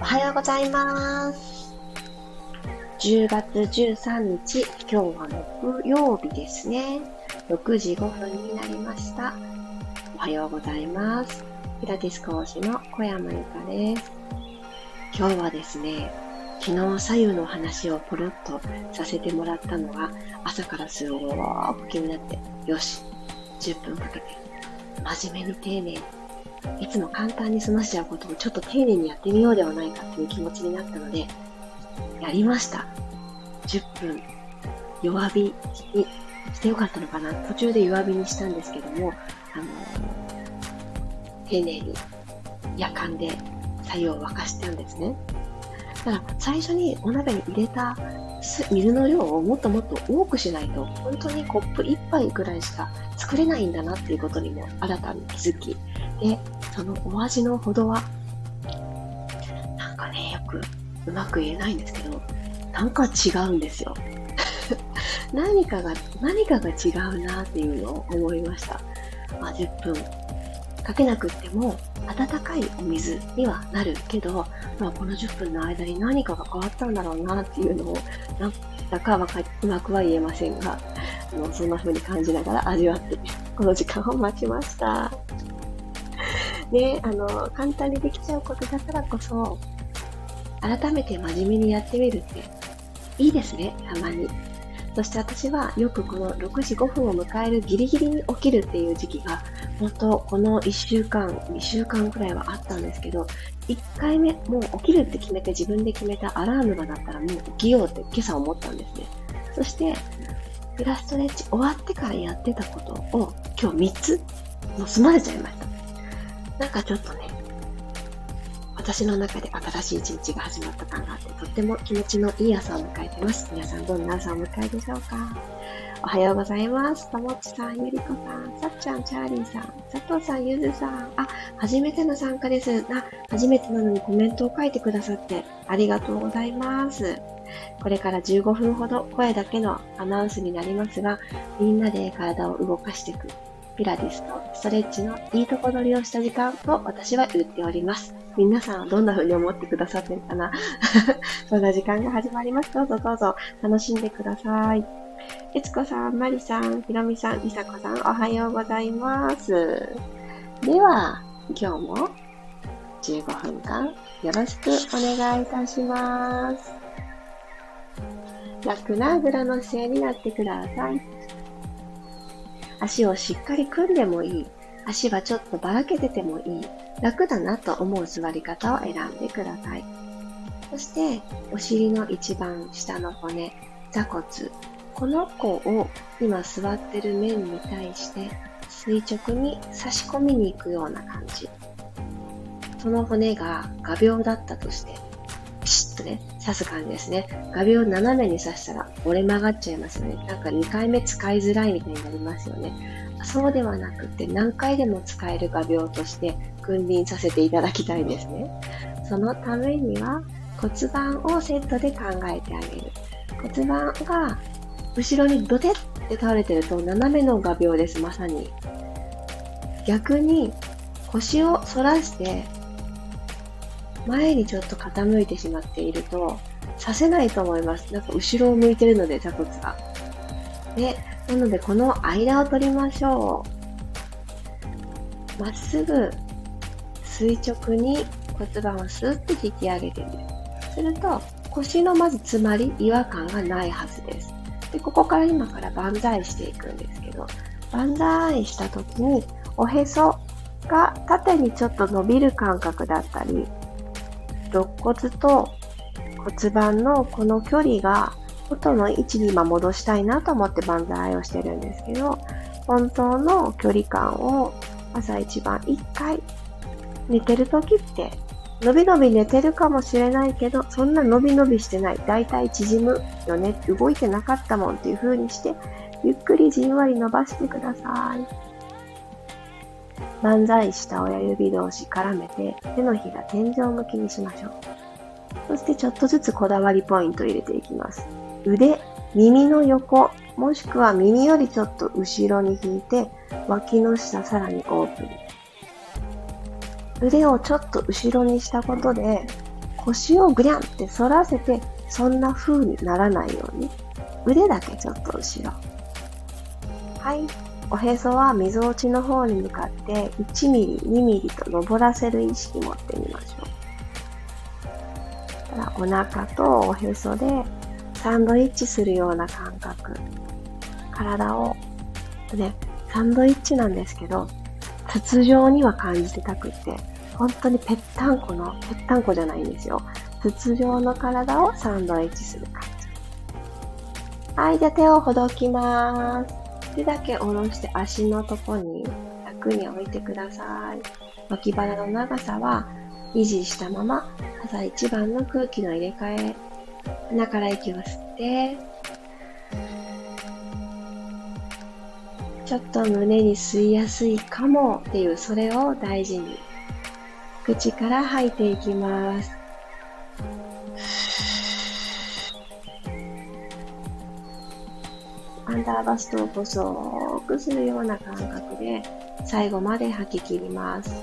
おはようございます。10月13日、今日は木曜日ですね。6時5分になりました。おはようございます。ピラティス講師の小山由かです。今日はですね、昨日左右の話をポロッとさせてもらったのが朝からすごく気になって、よし、10分かけて真面目に丁寧にいつも簡単に済ましちゃうことをちょっと丁寧にやってみようではないかっていう気持ちになったので、やりました。10分、弱火にしてよかったのかな途中で弱火にしたんですけども、あの、丁寧に夜間で左右を沸かしたんですね。だから最初にお鍋に入れた水の量をもっともっと多くしないと、本当にコップ1杯ぐらいしか作れないんだなっていうことにも新たに気づき、で、そのお味のほどは、なんかね、よくうまく言えないんですけど、なんか違うんですよ。何かが、何かが違うなっていうのを思いました。まあ、10分かけなくっても、温かいお水にはなるけど、まあ、この10分の間に何かが変わったんだろうなっていうのを、なんだかわかうまくは言えませんが、あのそんな風に感じながら味わって、この時間を待ちました。ね、あの、簡単にできちゃうことだからこそ、改めて真面目にやってみるって、いいですね、たまに。そして私はよくこの6時5分を迎えるギリギリに起きるっていう時期が、本当この1週間、2週間くらいはあったんですけど、1回目、もう起きるって決めて自分で決めたアラームが鳴ったらもう起きようって今朝思ったんですね。そして、ピラストレッチ終わってからやってたことを今日3つもう済ませちゃいました。なんかちょっとね、私の中で新しい一日が始まった感があって、とっても気持ちのいい朝を迎えてます。皆さんどんな朝を迎えでしょうか？おはようございます。ともっちさん、ゆりこさん、さっちゃん、チャーリーさん、佐藤さん、ゆずさん、あ、初めての参加です。あ、初めてなのにコメントを書いてくださってありがとうございます。これから15分ほど声だけのアナウンスになりますが、みんなで体を動かしていくピラティスとストレッチのいいとこ取りをした時間と私は言っております。皆さんはどんな風に思ってくださってるかな？そんな時間が始まります。どうぞどうぞ楽しんでください。えつこさん、まりさん、ひろみさん、りさこさん、おはようございます。では、今日も15分間よろしくお願いいたします。楽なあぐらの姿勢になってください。足をしっかり組んでもいい。足はちょっとばらけててもいい。楽だなと思う座り方を選んでください。そして、お尻の一番下の骨、座骨。この子を今座ってる面に対して垂直に差し込みに行くような感じ。その骨が画鋲だったとして、ピシッとね、刺す感じですね。画鋲を斜めに刺したら折れ曲がっちゃいますよね。なんか2回目使いづらいみたいになりますよね。そうではなくて何回でも使える画鋲として君臨させていただきたいですね。そのためには骨盤をセットで考えてあげる。骨盤が後ろにドテって倒れてると斜めの画鋲です、まさに。逆に腰を反らして前にちょっと傾いてしまっていると、させないと思います。なんか後ろを向いてるので、座骨が。で、なのでこの間を取りましょう。まっすぐ垂直に骨盤をスーッと引き上げてみる。すると、腰のまず詰まり、違和感がないはずです。で、ここから今から万歳していくんですけど、万歳した時に、おへそが縦にちょっと伸びる感覚だったり、肋骨と骨盤のこの距離が元の位置に今戻したいなと思って万歳をしてるんですけど、本当の距離感を朝一番一回寝てる時って伸び伸び寝てるかもしれないけど、そんな伸び伸びしてない。だいたい縮むよね。動いてなかったもんっていう風にして、ゆっくりじんわり伸ばしてください。万歳した親指同士絡めて、手のひら天井向きにしましょう。そしてちょっとずつこだわりポイントを入れていきます。腕、耳の横、もしくは耳よりちょっと後ろに引いて、脇の下さらにオープン。腕をちょっと後ろにしたことで、腰をぐりゃんって反らせて、そんな風にならないように、腕だけちょっと後ろ。はい。おへそは溝落ちの方に向かって1ミリ、2ミリと登らせる意識持ってみましょう。お腹とおへそでサンドイッチするような感覚。体を、ね、サンドイッチなんですけど、筒状には感じてたくって、本当にぺったんこの、ぺったんこじゃないんですよ。筒状の体をサンドイッチする感じ。はい、じゃあ手をほどきます。手だけ下ろして足のとこに楽に置いてください。脇腹の長さは維持したまま、朝一番の空気の入れ替え。鼻から息を吸って、ちょっと胸に吸いやすいかもっていう、それを大事に。口から吐いていきます。アンダーバストを細くするような感覚で最後まで吐き切ります。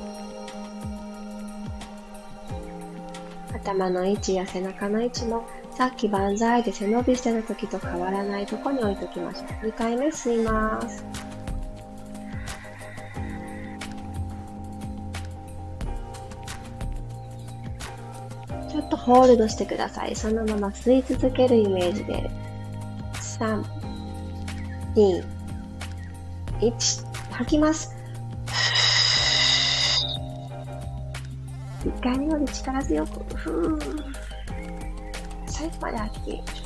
頭の位置や背中の位置もさっき万歳で背伸びしてた時と変わらないとこに置いときましょう。2回目吸います。ちょっとホールドしてください。そのまま吸い続けるイメージで。3、2、1、吐きます。1回目より力強く、ふー。最後まで吐き切りましょ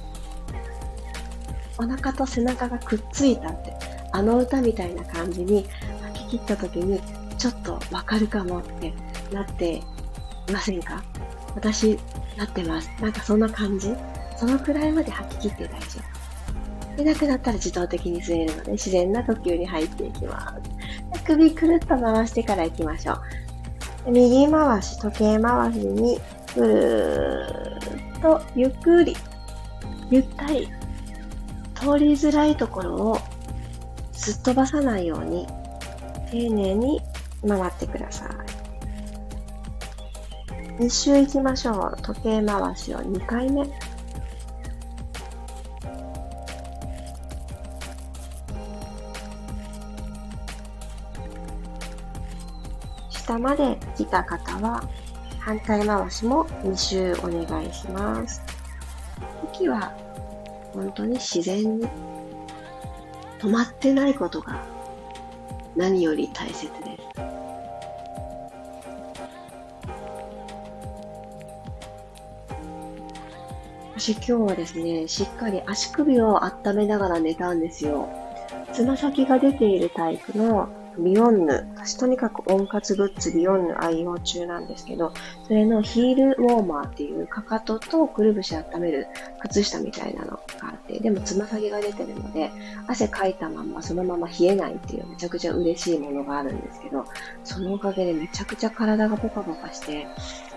う。お腹と背中がくっついたって、あの歌みたいな感じに吐き切った時に、ちょっとわかるかもってなっていませんか？私、なってます。なんかそんな感じ？そのくらいまで吐き切って大丈夫。でなくなったら自動的に吸えるので、自然な呼吸に入っていきます。首くるっと回してから行きましょう。右回し、時計回しに、ぐるーっとゆっくり、ゆったり、通りづらいところをすっ飛ばさないように、丁寧に回ってください。2周行きましょう。時計回しを2回目。下まで来た方は反対回しも2周お願いします。息は本当に自然に止まってないことが何より大切です。私今日はですね、しっかり足首を温めながら寝たんですよ。つま先が出ているタイプのビヨンヌ。私とにかく温活グッズビヨンヌ愛用中なんですけど、それのヒールウォーマーっていうかかととくるぶし温める靴下みたいなのがあって、でもつま先が出てるので、汗かいたままそのまま冷えないっていうめちゃくちゃ嬉しいものがあるんですけど、そのおかげでめちゃくちゃ体がポカポカして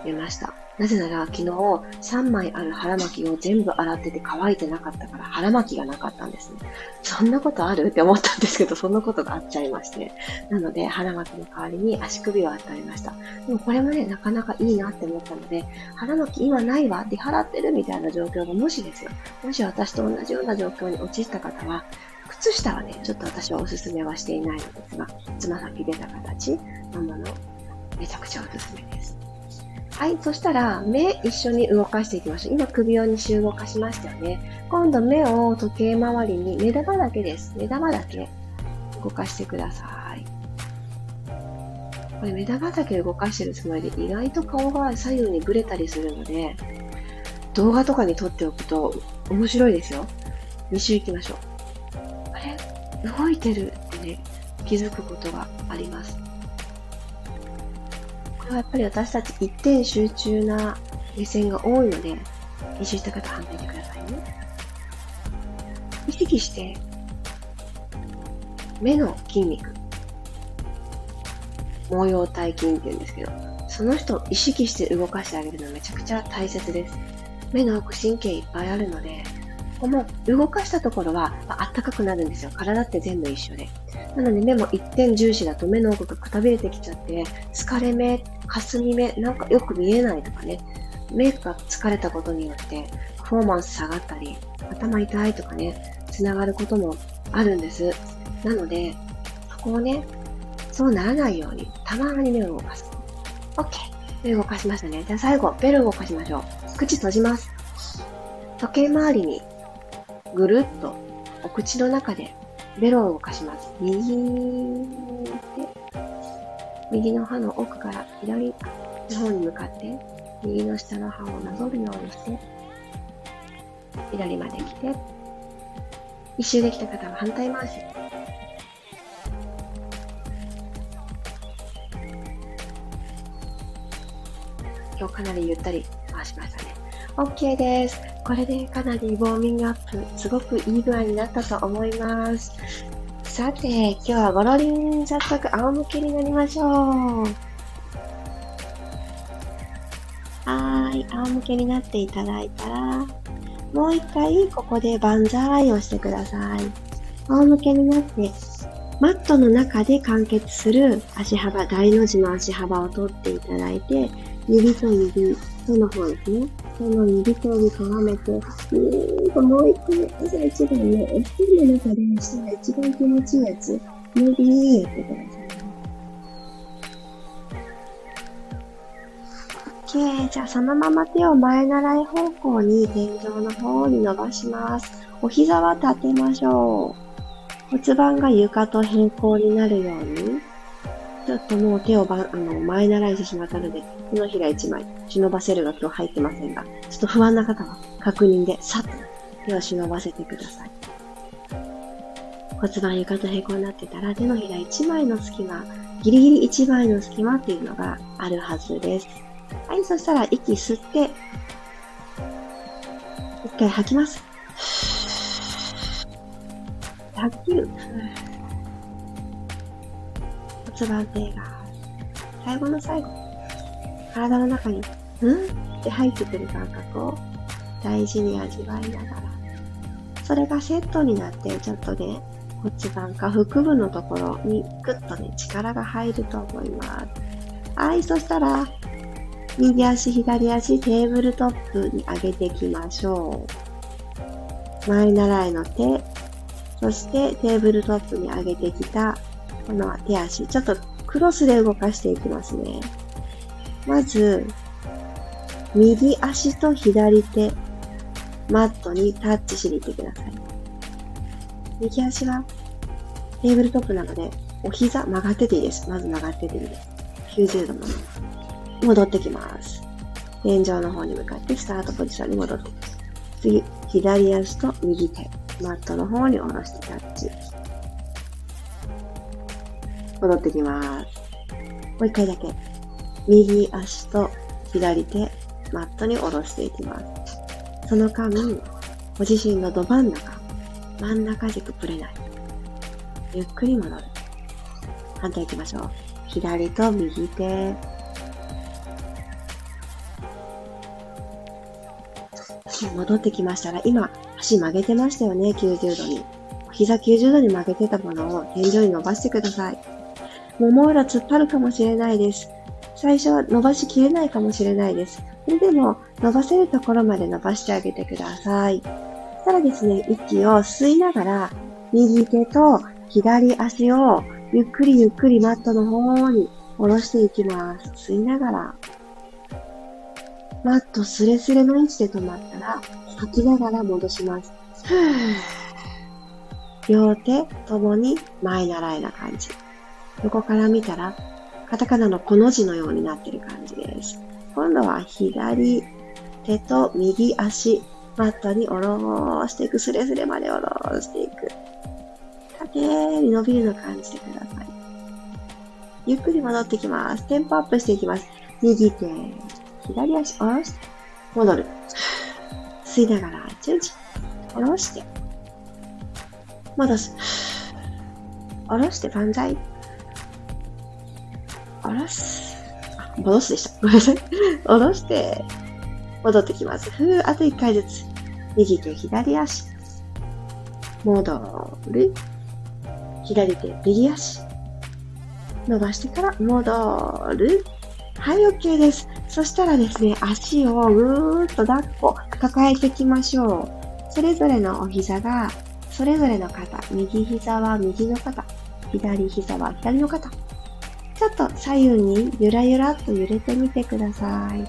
寝ました。なぜなら昨日3枚ある腹巻きを全部洗ってて乾いてなかったから腹巻きがなかったんですね。そんなことある？って思ったんですけど、そんなことがあっちゃいまして。なので腹巻きの代わりに足首を温めました。でもこれもね、なかなかいいなって思ったので、腹巻き今ないわ、出払ってるみたいな状況がもしですよ。もし私と同じような状況に陥った方は、靴下はね、ちょっと私はおすすめはしていないのですが、つま先出た形のもの、めちゃくちゃおすすめです。はい。そしたら、目一緒に動かしていきましょう。今、首を2周動かしましたよね。今度、目を時計回りに、目玉だけです。目玉だけ動かしてください。これ、目玉だけ動かしてるつもりで、意外と顔が左右にブレたりするので、動画とかに撮っておくと面白いですよ。2周行きましょう。あれ？動いてるってね、気づくことがあります。これはやっぱり私たち一点集中な目線が多いので、練習した方はめてくださいね。意識して、目の筋肉、毛様体筋って言うんですけど、その人を意識して動かしてあげるのはめちゃくちゃ大切です。目の奥神経いっぱいあるので、この動かしたところは、あったかくなるんですよ。体って全部一緒で。なので目も一点重視だと目の奥がくたびれてきちゃって、疲れ目、霞目、なんかよく見えないとかね、メイクが疲れたことによって、パフォーマンス下がったり、頭痛いとかね、つながることもあるんです。なので、そこをね、そうならないように、たまに目を動かす。OK! 目を動かしましたね。じゃあ最後、ベルを動かしましょう。口閉じます。時計回りに、ぐるっと、お口の中で、ベロを動かします。右で右の歯の奥から左の方に向かって、右の下の歯をなぞるようにして、左まで来て、一周できた方は反対回し。今日かなりゆったり回しましたね。OK です。これでかなりウォーミングアップ、すごくいい具合になったと思います。さて、今日はゴロリン早速仰向けになりましょう。はーい、仰向けになっていただいたら、もう一回ここで万歳をしてください。仰向けになって、マットの中で完結する足幅、大の字の足幅を取っていただいて、指と指、手の方ですね。その指と指絡めて、うーんともう一回、朝一番ね、お布団の中でしたら一番気持ちいいやつ、指にやってください。OK。じゃあそのまま手を前習い方向に天井の方に伸ばします。お膝は立てましょう。骨盤が床と平行になるように。ちょっともう手をばあの前習いしてしまったので、手のひら一枚、忍ばせるが今日入ってませんが、ちょっと不安な方は確認でさっと手を忍ばせてください。骨盤床と平行になってたら手のひら一枚の隙間、ギリギリ一枚の隙間っていうのがあるはずです。はい、そしたら息吸って、一回吐きます。吐きる。骨盤底が最後の最後、体の中に、うんって入ってくる感覚を大事に味わいながら、それがセットになって、ちょっとね、骨盤か腹部のところにグッとね、力が入ると思います。はい、そしたら、右足、左足、テーブルトップに上げていきましょう。前習いの手、そしてテーブルトップに上げてきたこの手足、ちょっとクロスで動かしていきますね。まず、右足と左手、マットにタッチしに行ってください。右足はテーブルトップなので、お膝曲がってていいです。まず曲がってていいです。90度まで。戻ってきます。天井の方に向かってスタートポジションに戻ってきます。次、左足と右手、マットの方に下ろしてタッチ。戻ってきます。もう一回だけ。右足と左手、マットに下ろしていきます。その間、ご自身のど真ん中、真ん中軸ぶれない。ゆっくり戻る。反対行きましょう。左と右手。戻ってきましたら、今、足曲げてましたよね、90度に。膝90度に曲げてたものを天井に伸ばしてください。もも裏突っ張るかもしれないです。最初は伸ばしきれないかもしれないです。それでも伸ばせるところまで伸ばしてあげてください。そしたらですね、息を吸いながら、右手と左足をゆっくりゆっくりマットの方に下ろしていきます。吸いながら。マットスレスレの位置で止まったら、吐きながら戻します。両手ともに前習いな感じ。横から見たら、カタカナのこの字のようになってる感じです。今度は左手と右足、マットに下ろしていく。スレスレまで下ろしていく。縦に伸びるの感じてください。ゆっくり戻ってきます。テンポアップしていきます。右手、左足下ろして、戻る。吸いながら、チュンチ下ろして、戻す。下ろして万歳。下ろす。あ、戻すでした。ごめんなさい。下ろして、戻ってきます。ふー、あと一回ずつ。右手、左足。戻る。左手、右足。伸ばしてから戻る。はい、OK です。そしたらですね、足をぐーっと抱っこ、抱えていきましょう。それぞれのお膝が、それぞれの肩、右膝は右の肩、左膝は左の肩。ちょっと左右にゆらゆらっと揺れてみてください。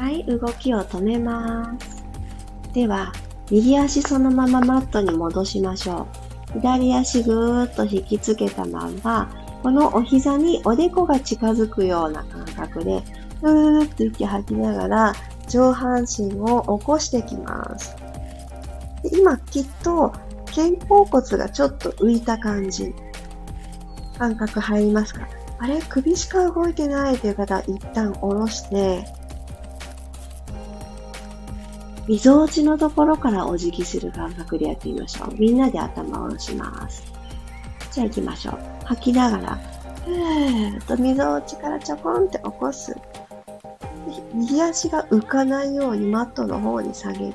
はい、動きを止めます。では、右足そのままマットに戻しましょう。左足ぐーっと引きつけたまま、このお膝におでこが近づくような感覚で、ふーっと息吐きながら上半身を起こしてきます。で今きっと肩甲骨がちょっと浮いた感じ。感覚入りますか？あれ？首しか動いてないという方は一旦下ろして、みぞおちのところからお辞儀する感覚でやってみましょう。みんなで頭を下ろします。じゃあ行きましょう。吐きながら、ふーっとみぞおちからちょこんって起こす。右足が浮かないようにマットの方に下げる。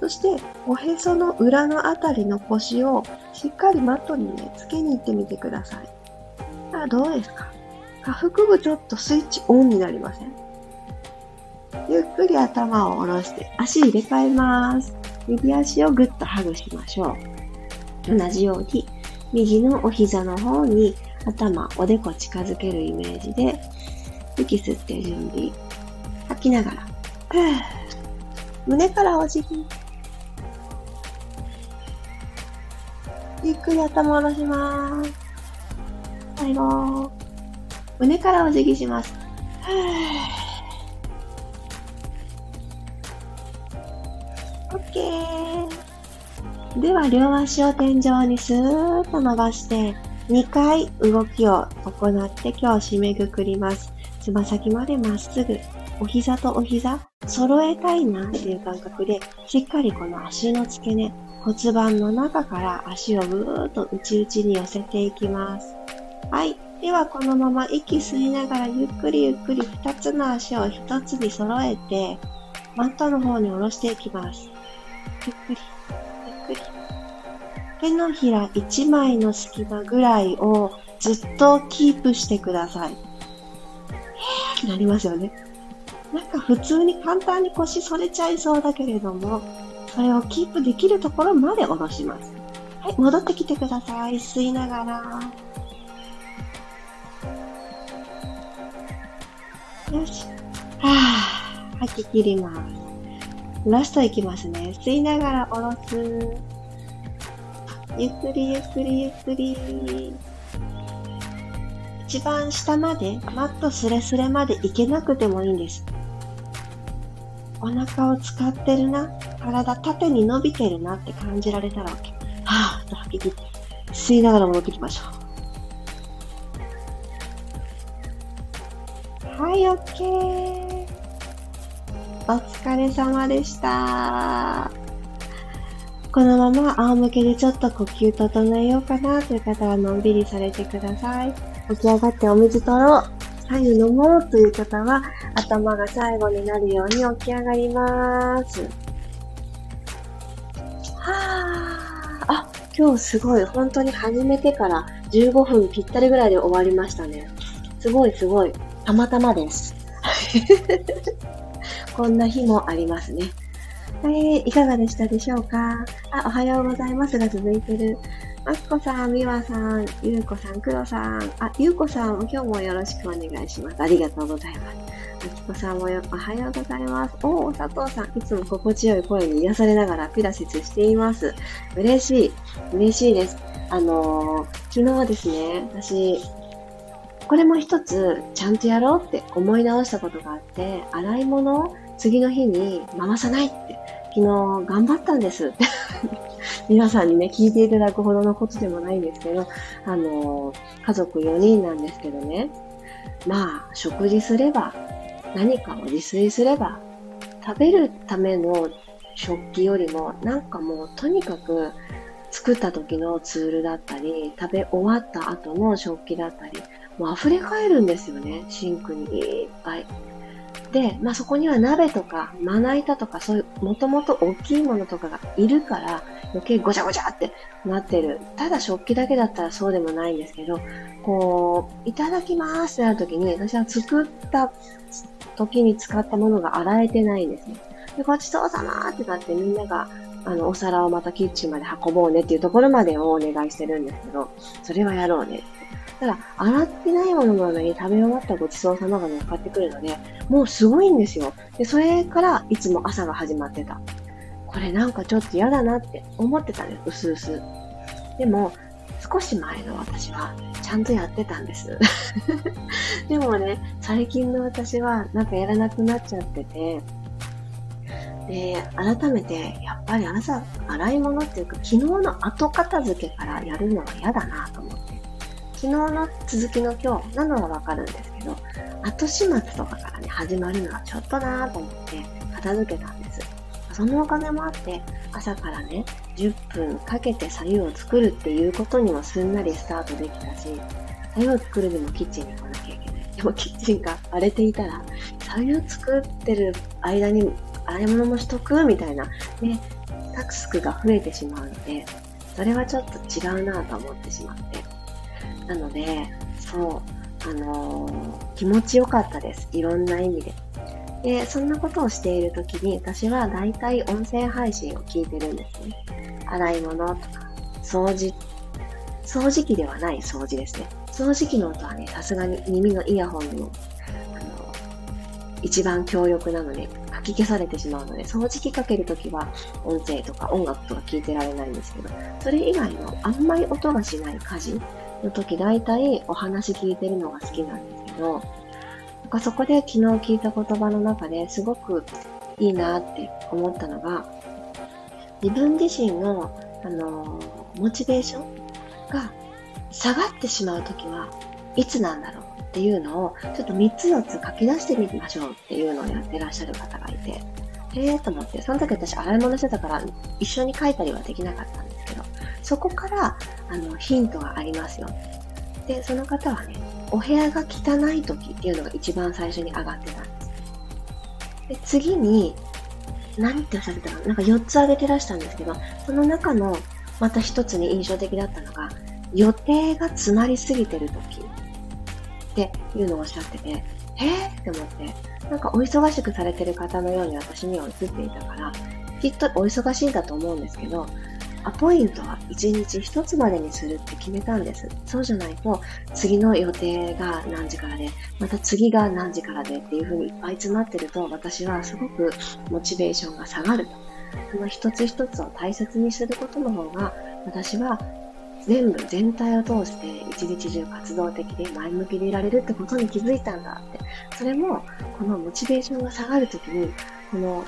そして、おへその裏のあたりの腰をしっかりマットにね、つけに行ってみてください。さあ、どうですか？下腹部ちょっとスイッチオンになりません？ゆっくり頭を下ろして足入れ替えます。右足をぐっとハグしましょう。同じように右のお膝の方に頭、おでこ近づけるイメージで息吸って準備。吐きながら。胸からお辞儀。ゆっくり頭を下ろします。最後。胸からお辞儀します。OK。では、両足を天井にスーッと伸ばして、2回動きを行って今日締めくくります。つま先までまっすぐ、お膝とお膝揃えたいなっていう感覚で、しっかりこの足の付け根、骨盤の中から足をぐーっと内々に寄せていきます。はい。ではこのまま息吸いながらゆっくりゆっくり2つの足を1つに揃えて、マットの方に下ろしていきます。ゆっくり、ゆっくり。手のひら1枚の隙間ぐらいをずっとキープしてください。へーってなりますよね。なんか普通に簡単に腰反れちゃいそうだけれども、それをキープできるところまで下ろします。はい、戻ってきてください。吸いながら。よし。はぁ、吐き切ります。ラストいきますね。吸いながら下ろす。ゆっくりゆっくりゆっくり。一番下まで、マットスレスレまでいけなくてもいいんです。お腹を使ってるな。体縦に伸びてるなって感じられたら OK。はぁ、と吐き切って、吸いながら戻ってきましょう。はい、OK。お疲れ様でした。このまま仰向けでちょっと呼吸整えようかなという方はのんびりされてください。起き上がってお水取ろう。左右飲もうという方は頭が最後になるように起き上がります。はあ、あ、今日すごい、本当に始めてから15分ぴったりぐらいで終わりましたね。すごいすごい。たまたまです。こんな日もありますね。えー、いかがでしたでしょうか？あ、おはようございますが続いてる。あきこさん、みわさん、ゆうこさん、くろさん、あ、ゆうこさん、今日もよろしくお願いします。ありがとうございます。あきこさんもよ、おはようございます。おお、佐藤さん、いつも心地よい声に癒されながらピラシスしています。嬉しい。嬉しいです。あのー、昨日はですね、私、これも一つ、ちゃんとやろうって思い直したことがあって、洗い物を次の日に回さないって、昨日頑張ったんです。皆さんにね、聞いていただくほどのことでもないんですけど、あの、家族4人なんですけどね、まあ、食事すれば、何かを自炊すれば、食べるための食器よりも、なんかもうとにかく作った時のツールだったり、食べ終わった後の食器だったり、もう溢れ返るんですよね、シンクにいっぱい。で、まあそこには鍋とかまな板とかそういうもともと大きいものとかがいるから余計ごちゃごちゃってなってる。ただ食器だけだったらそうでもないんですけど、こう、いただきますってなるときに私は作った時に使ったものが洗えてないんですね。で、ごちそうさまってなってみんながあの、お皿をまたキッチンまで運ぼうねっていうところまでをお願いしてるんですけど、それはやろうね。ただ、洗ってないものなのに食べ終わったごちそうさまが乗っかってくるので、もうすごいんですよ。で、それからいつも朝が始まってた。これなんかちょっと嫌だなって思ってたんです、うすうす。でも、少し前の私はちゃんとやってたんです。でもね、最近の私はなんかやらなくなっちゃってて、で、改めて、やっぱり朝、洗い物っていうか、昨日の後片付けからやるのは嫌だなと思って。昨日の続きの今日なのはわかるんですけど、後始末とかからね、始まるのはちょっとなと思って片付けたんです。そのお金もあって、朝からね、10分かけて左右を作るっていうことにもすんなりスタートできたし、左右を作るにもキッチンに来なきゃいけない。でもキッチンが荒れていたら、左右作ってる間に洗い物もしとくみたいな、ね、タクスクが増えてしまうので、それはちょっと違うなと思ってしまって。なので、そう、あのー、気持ちよかったです。いろんな意味で。で、そんなことをしているときに、私は大体音声配信を聞いてるんですね。洗い物とか、掃除、掃除機ではない掃除ですね。掃除機の音はね、さすがに耳のイヤホンの、あの、一番強力なのでか、き消されてしまうので、掃除機かけるときは音声とか音楽とか聞いてられないんですけど、それ以外のあんまり音がしない家事の時、大体お話聞いてるのが好きなんですけど、なんかそこで昨日聞いた言葉の中ですごくいいなって思ったのが、自分自身の、あのモチベーションが下がってしまう時はいつなんだろうっていうのを、ちょっと3つ4つ書き出してみましょうっていうのをやってらっしゃる方がいて、へえと思って、その時私洗い物してたから一緒に書いたりはできなかったんですけど、そこからあのヒントがありますよ。で、その方はね、お部屋が汚い時っていうのが一番最初に上がってたんです。で、次に、何ておっしゃってたかな？んか4つ挙げてらしたんですけど、その中のまた1つに印象的だったのが、予定が詰まりすぎてる時っていうのをおっしゃってて、えーって思って、なんかお忙しくされてる方のように私には映っていたから、きっとお忙しいんだと思うんですけど、アポイントは1日1つまでにするって決めたんです。そうじゃないと、次の予定が何時からで、また次が何時からでっていう風にいっぱい詰まってると、私はすごくモチベーションが下がると。その一つ一つを大切にすることの方が、私は全部全体を通して一日中活動的で前向きでいられるってことに気づいたんだって。それも、このモチベーションが下がるときに、この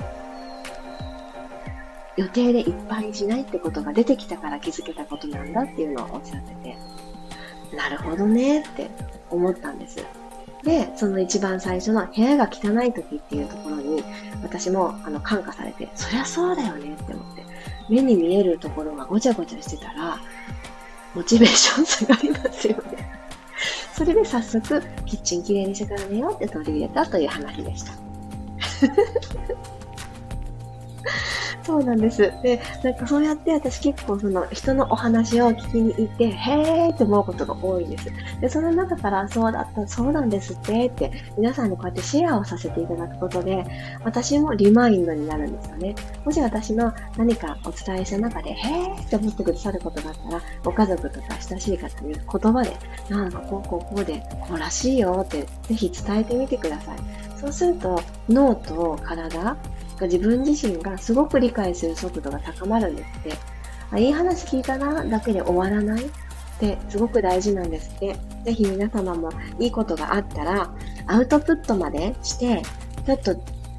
予定でいっぱいにしないってことが出てきたから気づけたことなんだっていうのをおっしゃってて、なるほどねって思ったんです。で、その一番最初の部屋が汚い時っていうところに、私もあの感化されて、そりゃそうだよねって思って、目に見えるところがごちゃごちゃしてたら、モチベーション下がりますよね。それで早速、キッチンきれいにしてから寝ようって取り入れたという話でした。そうなんです。で、なんかそうやって私結構その人のお話を聞きに行って、へーって思うことが多いんです。で、その中からそうだった、そうなんですってって皆さんにこうやってシェアをさせていただくことで、私もリマインドになるんですよね。もし私の何かお伝えした中で、へーって思ってくださることがあったら、ご家族とか親しい方に言葉で、なんかこうこうこうで、こうらしいよってぜひ伝えてみてください。そうすると脳と体自分自身がすごく理解する速度が高まるんですって。あいい話聞いたなだけで終わらないってすごく大事なんですって。ぜひ皆様もいいことがあったらアウトプットまでして、ちょっと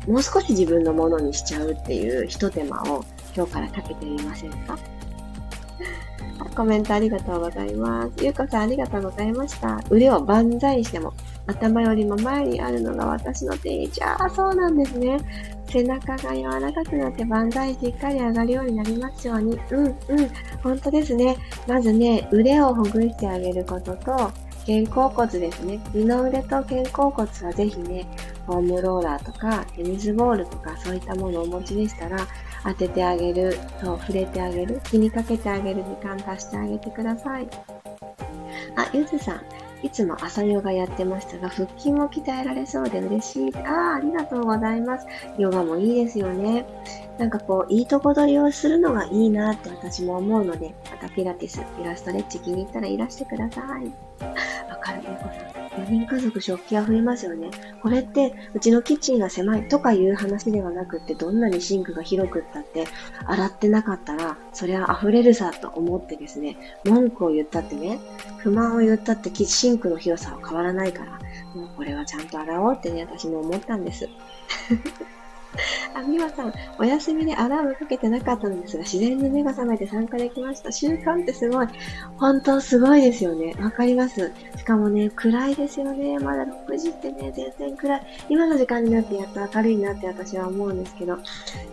もう少し自分のものにしちゃうっていう一手間を今日からかけてみませんか？コメントありがとうございます。ゆうこさんありがとうございました。腕を万歳しても頭よりも前にあるのが私の定位置。ああ、そうなんですね。背中が柔らかくなって万歳しっかり上がるようになりますように。うん、うん。本当ですね。まずね、腕をほぐしてあげることと、肩甲骨ですね。二の腕と肩甲骨はぜひね、フォームローラーとかテニスボールとかそういったものをお持ちでしたら当ててあげる、そう、触れてあげる、気にかけてあげる時間足してあげてください。あ、ゆずさん、いつも朝ヨガやってましたが、腹筋も鍛えられそうで嬉しい。ああ、ありがとうございます。ヨガもいいですよね。なんかこう、いいとこ取りをするのがいいなって私も思うので、またピラティス、イラストレッチ気に入ったらいらしてください。わかる、ね、こさん。4人家族食器は増えますよね。これって、うちのキッチンが狭いとかいう話ではなくって、どんなにシンクが広くったって、洗ってなかったら、それは溢れるさと思ってですね、文句を言ったってね、不満を言ったってシンクの広さは変わらないから、もうこれはちゃんと洗おうってね、私も思ったんです。あ、みわさん、お休みでアラームかけてなかったのですが、自然に目が覚めて参加できました。習慣ってすごい。本当すごいですよね。わかります。しかもね、暗いですよね。まだ6時ってね、全然暗い。今の時間になってやっと明るいなって私は思うんですけど、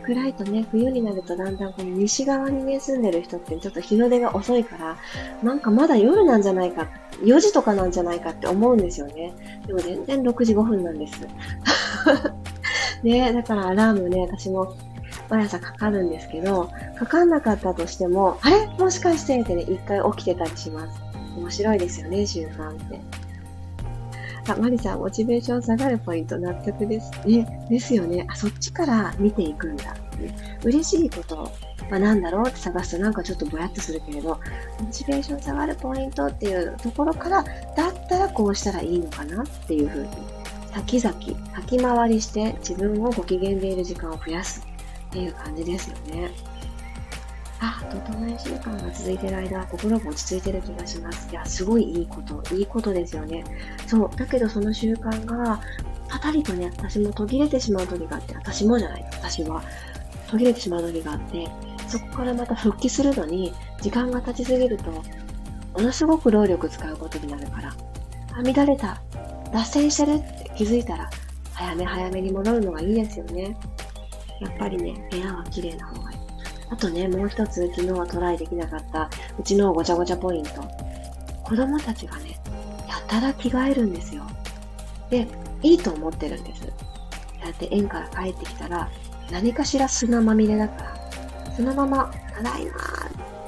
暗いとね、冬になるとだんだんこの西側にね、住んでる人ってちょっと日の出が遅いから、なんかまだ夜なんじゃないか、4時とかなんじゃないかって思うんですよね。でも全然6時5分なんです。ね、だからアラームね、私も毎朝かかるんですけど、かかんなかったとしても、あれ？もしかしてってね、一回起きてたりします。面白いですよね、習慣って。あ、マリさん、モチベーション下がるポイント納得です。ね、ですよね。あ、そっちから見ていくんだ。嬉しいことは何だろうって探すとなんかちょっとぼやっとするけれど、モチベーション下がるポイントっていうところから、だったらこうしたらいいのかなっていうふうに先々、先回りして自分をご機嫌でいる時間を増やすっていう感じですよね。あ、整え習慣が続いてる間心が落ち着いてる気がします。いや、すごいいいこと、いいことですよね。そう。だけどその習慣が、パタリとね、私も途切れてしまう時があって、私もじゃない、私は。途切れてしまう時があって、そこからまた復帰するのに、時間が経ちすぎると、ものすごく労力使うことになるから、あ、乱れた。脱線してるって気づいたら、早め早めに戻るのがいいですよね。やっぱりね、部屋は綺麗な方がいい。あとね、もう一つ昨日はトライできなかったうちのごちゃごちゃポイント。子供たちがね、やたら着替えるんですよ。で、いいと思ってるんです。だって園から帰ってきたら、何かしら砂まみれだから、そのまま、ただいま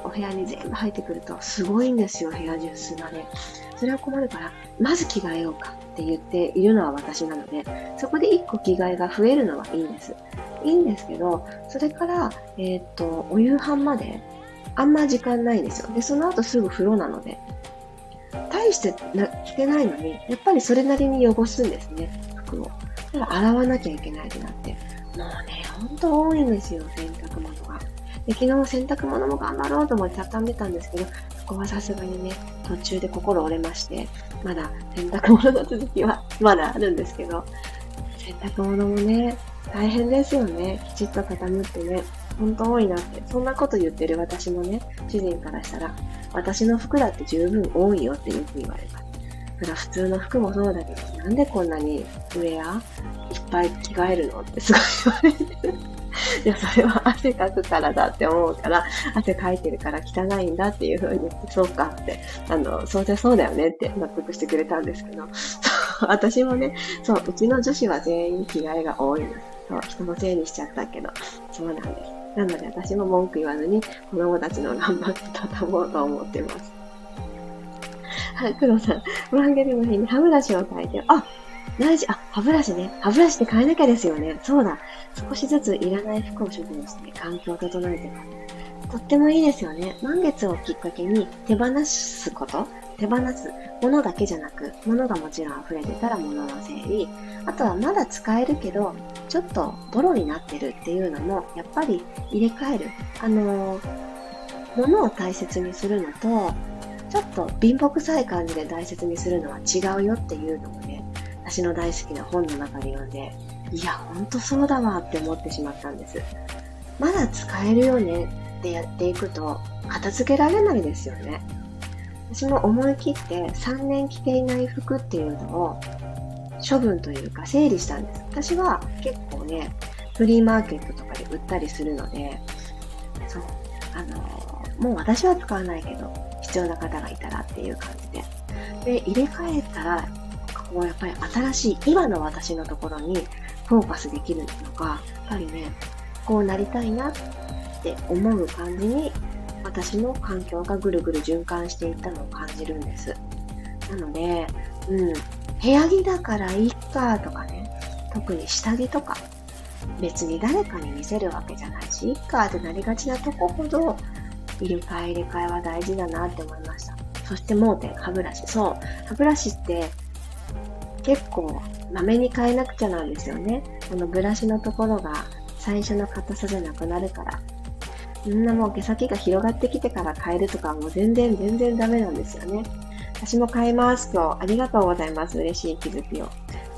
お部屋に全部入ってくると、すごいんですよ、部屋中砂で。それは困るから、まず着替えようかって言っているのは私なので、そこで1個着替えが増えるのはいいんです。いいんですけど、それから、えー、っと、お夕飯まで、あんま時間ないんですよ。で、その後すぐ風呂なので、大してな着てないのに、やっぱりそれなりに汚すんですね、服を。だから洗わなきゃいけないってなって。もうね、ほんと多いんですよ、洗濯物が。で昨日洗濯物も頑張ろうと思って畳んでたんですけど、ここはさすがにね、途中で心折れまして、まだ洗濯物の続きはまだあるんですけど、洗濯物もね、大変ですよね。きちっと畳むってね、ほんと多いなって。そんなこと言ってる私もね、主人からしたら、私の服だって十分多いよってよく言われます。それは普通の服もそうだけど、なんでこんなにウェアいっぱい着替えるのってすごい言われてる。いや、それは汗かくからだって思うから、汗かいてるから汚いんだっていう風に言って、そうかって、あの、そうじゃそうだよねって納得してくれたんですけど、私もね、そう、うちの女子は全員着替えが多いんです。そう、人のせいにしちゃったけど、そうなんです。なので私も文句言わずに子供たちの頑張って畳もうと思ってます。はい、黒さん、ワンゲルの日に歯ブラシを変えて、あ、大事、あ、歯ブラシね。歯ブラシって変えなきゃですよね。そうだ。少しずついらない服を処分して環境を整えてます。とってもいいですよね。満月をきっかけに手放すこと、手放すものだけじゃなく、物がもちろん溢れてたら物の整理、あとはまだ使えるけど、ちょっとボロになってるっていうのも、やっぱり入れ替える。あのー、物を大切にするのと、ちょっと貧乏臭い感じで大切にするのは違うよっていうのもね、私の大好きな本の中で読んで、いや、ほんとそうだわって思ってしまったんです。まだ使えるよねってやっていくと、片付けられないですよね。私も思い切って3年着ていない服っていうのを処分というか整理したんです。私は結構ね、フリーマーケットとかで売ったりするので、そう、あのもう私は使わないけど、必要な方がいたらっていう感じで。で、入れ替えたら、こうやっぱり新しい今の私のところにフォーカスできるのが、やっぱりね、こうなりたいなって思う感じに私の環境がぐるぐる循環していったのを感じるんです。なので、うん、部屋着だからいいかとかね、特に下着とか、別に誰かに見せるわけじゃないし、いっかってなりがちなとこほど、入れ替え入れ替えは大事だなって思いました。そして盲点、歯ブラシ。そう、歯ブラシって結構まめに変えなくちゃなんですよね。このブラシのところが最初の硬さじゃなくなるから。みんなもう毛先が広がってきてから変えるとかもう全然全然ダメなんですよね。私も変えますと、ありがとうございます。嬉しい気づきを。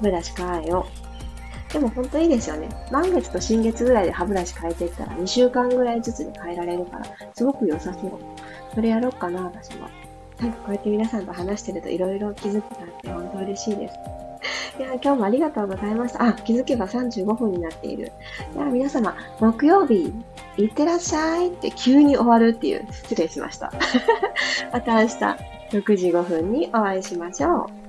ブラシ変えよう。でも本当いいですよね。満月と新月ぐらいで歯ブラシ変えていったら2週間ぐらいずつで変えられるから、すごく良さそう。それやろうかな、私も。なんかこうやって皆さんと話してるといろいろ気づきがあって本当嬉しいです。いや、今日もありがとうございました。あ、気づけば35分になっている。じゃあ皆様、木曜日、いってらっしゃいって急に終わるっていう、失礼しました。また明日、6時5分にお会いしましょう。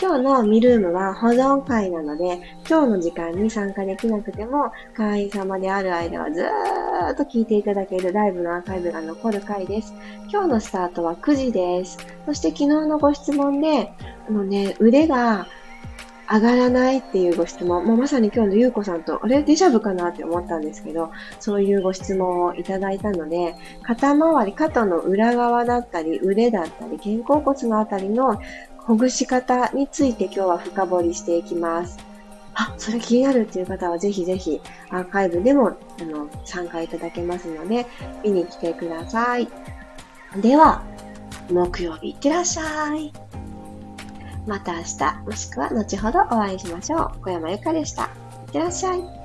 今日のミルームは保存会なので、今日の時間に参加できなくても、会員様である間はずーっと聞いていただけるライブのアーカイブが残る回です。今日のスタートは9時です。そして昨日のご質問で、もうね、腕が上がらないっていうご質問、もうまさに今日のゆうこさんと、あれデジャブかなって思ったんですけど、そういうご質問をいただいたので、肩周り、肩の裏側だったり、腕だったり、肩甲骨のあたりのほぐし方について今日は深掘りしていきます。あ、それ気になるっていう方はぜひぜひアーカイブでもあの参加いただけますので、見に来てください。では、木曜日いってらっしゃい。また明日、もしくは後ほどお会いしましょう。小山由かでした。いってらっしゃい。